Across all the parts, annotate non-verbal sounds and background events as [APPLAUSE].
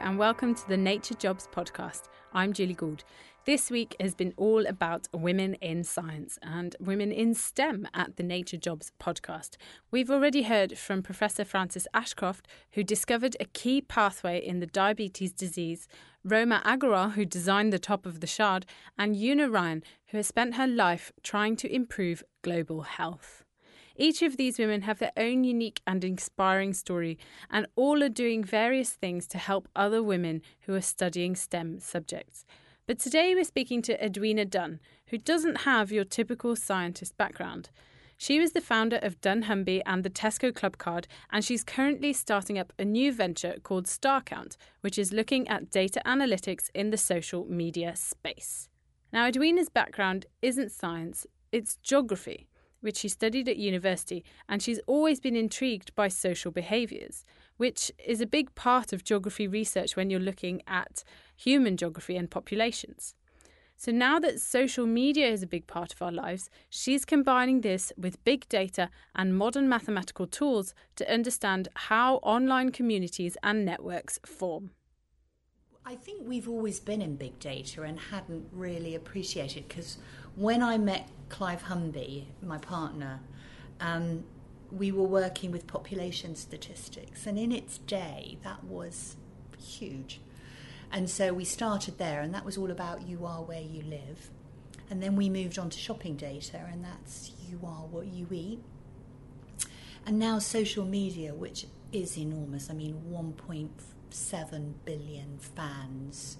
and welcome to the Nature Jobs podcast. I'm Julie Gould. This week has been all about women in science and women in STEM at the Nature Jobs podcast. We've already heard from Professor Frances Ashcroft, who discovered a key pathway in the diabetes disease, Roma Agrawal, who designed the top of the shard, and Una Ryan, who has spent her life trying to improve global health. Each of these women have their own unique and inspiring story, and all are doing various things to help other women who are studying STEM subjects. But today we're speaking to Edwina Dunn, who doesn't have your typical scientist background. She was the founder of dunnhumby and the Tesco Club Card, and she's currently starting up a new venture called StarCount, which is looking at data analytics in the social media space. Now, Edwina's background isn't science, it's geography which she studied at university, and she's always been intrigued by social behaviours, which is a big part of geography research when you're looking at human geography and populations. So now that social media is a big part of our lives, she's combining this with big data and modern mathematical tools to understand how online communities and networks form. I think we've always been in big data and hadn't really appreciated because when I met Clive Humby, my partner, um, we were working with population statistics, and in its day, that was huge. And so we started there, and that was all about you are where you live. And then we moved on to shopping data, and that's you are what you eat. And now social media, which is enormous. I mean, 1.7 billion fans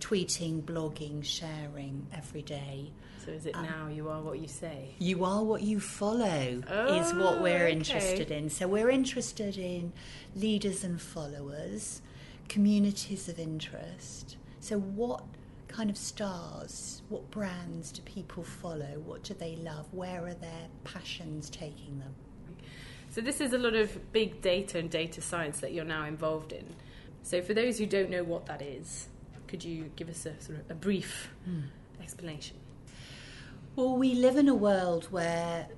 tweeting, blogging, sharing every day. So is it um, now you are what you say? You are what you follow oh, is what we're okay. interested in. So we're interested in leaders and followers, communities of interest. So what kind of stars, what brands do people follow? What do they love? Where are their passions taking them? So this is a lot of big data and data science that you're now involved in. So for those who don't know what that is, could you give us a sort of a brief mm. explanation? Well, we live in a world where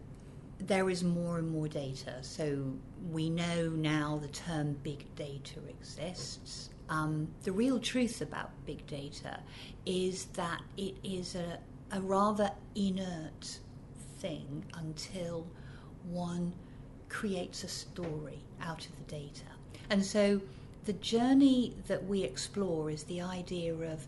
there is more and more data. So we know now the term big data exists. Um, the real truth about big data is that it is a, a rather inert thing until one creates a story out of the data. And so the journey that we explore is the idea of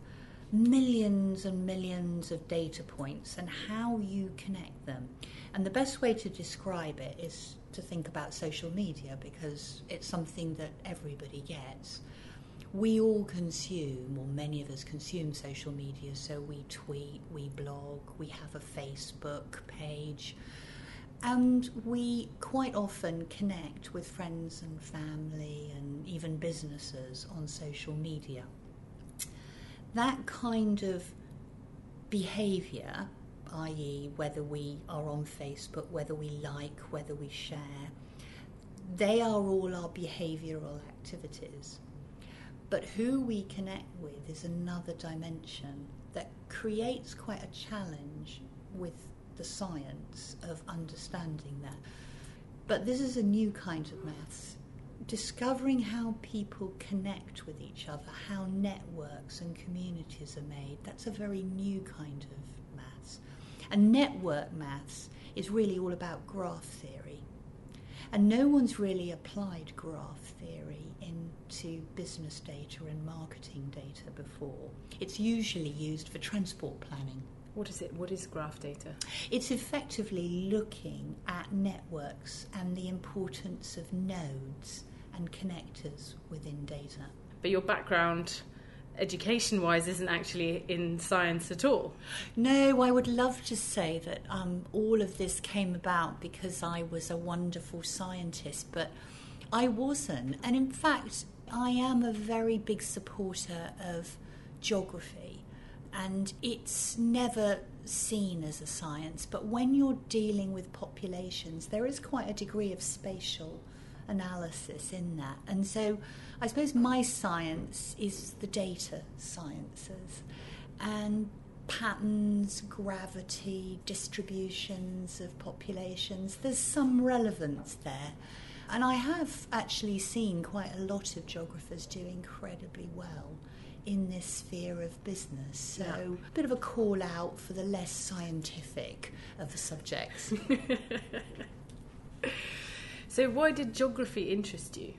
millions and millions of data points and how you connect them. And the best way to describe it is to think about social media because it's something that everybody gets. We all consume, or many of us consume social media, so we tweet, we blog, we have a Facebook page. And we quite often connect with friends and family and even businesses on social media. That kind of behaviour, i.e., whether we are on Facebook, whether we like, whether we share, they are all our behavioural activities. But who we connect with is another dimension that creates quite a challenge with the science of understanding that. But this is a new kind of maths. Discovering how people connect with each other, how networks and communities are made, that's a very new kind of maths. And network maths is really all about graph theory. And no one's really applied graph theory into business data and marketing data before. It's usually used for transport planning. What is it? What is graph data? It's effectively looking at networks and the importance of nodes and connectors within data. But your background education wise isn't actually in science at all. No, I would love to say that um, all of this came about because I was a wonderful scientist, but I wasn't. And in fact, I am a very big supporter of geography and it's never seen as a science. But when you're dealing with populations, there is quite a degree of spatial analysis in that. And so I suppose my science is the data sciences and patterns, gravity, distributions of populations. There's some relevance there. And I have actually seen quite a lot of geographers do incredibly well in this sphere of business. So, yeah. a bit of a call out for the less scientific of the subjects. [LAUGHS] so, why did geography interest you?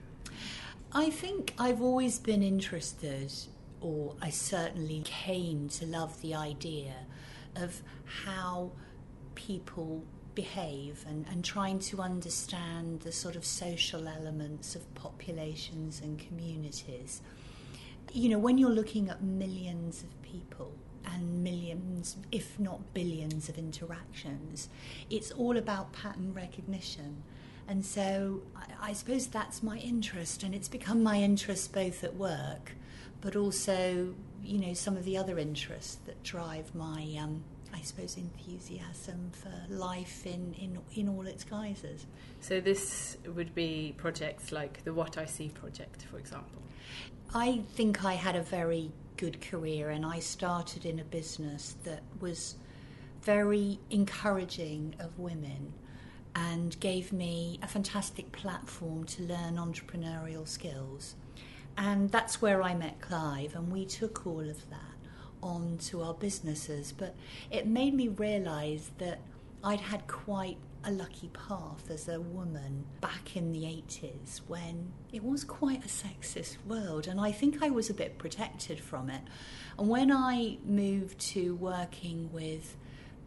I think I've always been interested, or I certainly came to love the idea of how people behave and, and trying to understand the sort of social elements of populations and communities. You know, when you're looking at millions of people and millions, if not billions, of interactions, it's all about pattern recognition. And so I, suppose that's my interest, and it's become my interest both at work, but also, you know, some of the other interests that drive my um, I suppose, enthusiasm for life in, in, in all its guises. So, this would be projects like the What I See project, for example? I think I had a very good career, and I started in a business that was very encouraging of women and gave me a fantastic platform to learn entrepreneurial skills. And that's where I met Clive, and we took all of that on to our businesses. But it made me realise that I'd had quite a lucky path as a woman back in the 80s when it was quite a sexist world, and I think I was a bit protected from it. And when I moved to working with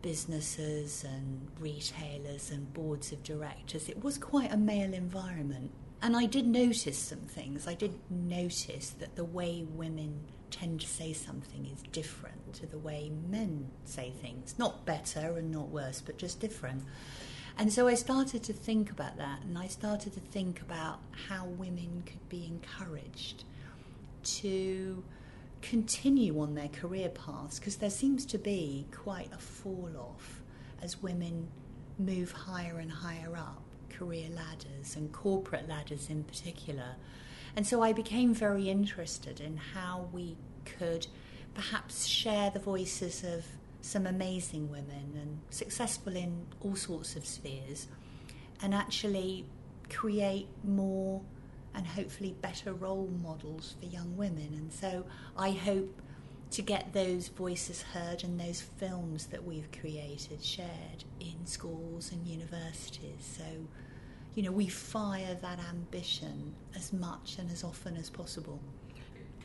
businesses and retailers and boards of directors, it was quite a male environment. And I did notice some things. I did notice that the way women tend to say something is different to the way men say things. Not better and not worse, but just different. And so I started to think about that, and I started to think about how women could be encouraged to continue on their career paths, because there seems to be quite a fall off as women move higher and higher up career ladders and corporate ladders in particular. And so I became very interested in how we could perhaps share the voices of some amazing women and successful in all sorts of spheres and actually create more and hopefully better role models for young women. And so I hope to get those voices heard and those films that we've created shared in schools and universities. So you know, we fire that ambition as much and as often as possible.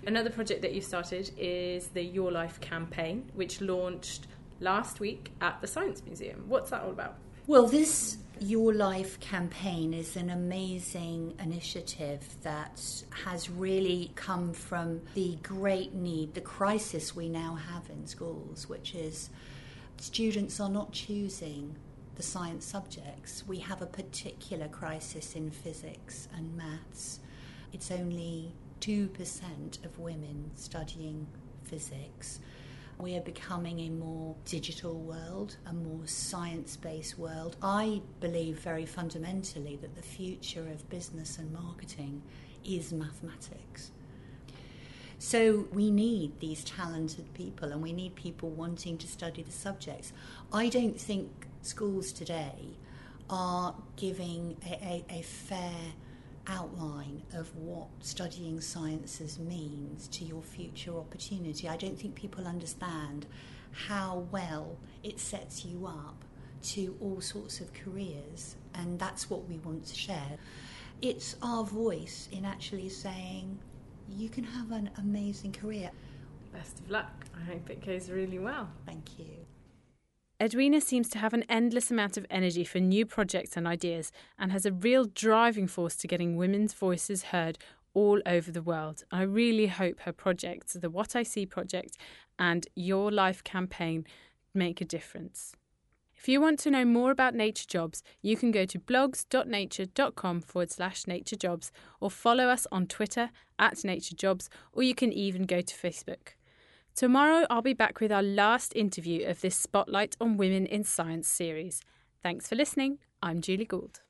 Another project that you started is the Your Life campaign, which launched last week at the Science Museum. What's that all about? Well, this Your Life campaign is an amazing initiative that has really come from the great need, the crisis we now have in schools, which is students are not choosing the science subjects, we have a particular crisis in physics and maths. It's only 2% of women studying physics. We are becoming a more digital world, a more science based world. I believe very fundamentally that the future of business and marketing is mathematics. So we need these talented people and we need people wanting to study the subjects. I don't think schools today are giving a, a, a fair outline of what studying sciences means to your future opportunity. I don't think people understand how well it sets you up to all sorts of careers, and that's what we want to share. It's our voice in actually saying, you can have an amazing career. Best of luck. I hope it goes really well. Thank you. Edwina seems to have an endless amount of energy for new projects and ideas and has a real driving force to getting women's voices heard all over the world. I really hope her projects, the What I See project and Your Life campaign, make a difference. If you want to know more about Nature Jobs, you can go to blogs.nature.com forward slash naturejobs or follow us on Twitter at Nature Jobs, or you can even go to Facebook. Tomorrow, I'll be back with our last interview of this Spotlight on Women in Science series. Thanks for listening. I'm Julie Gould.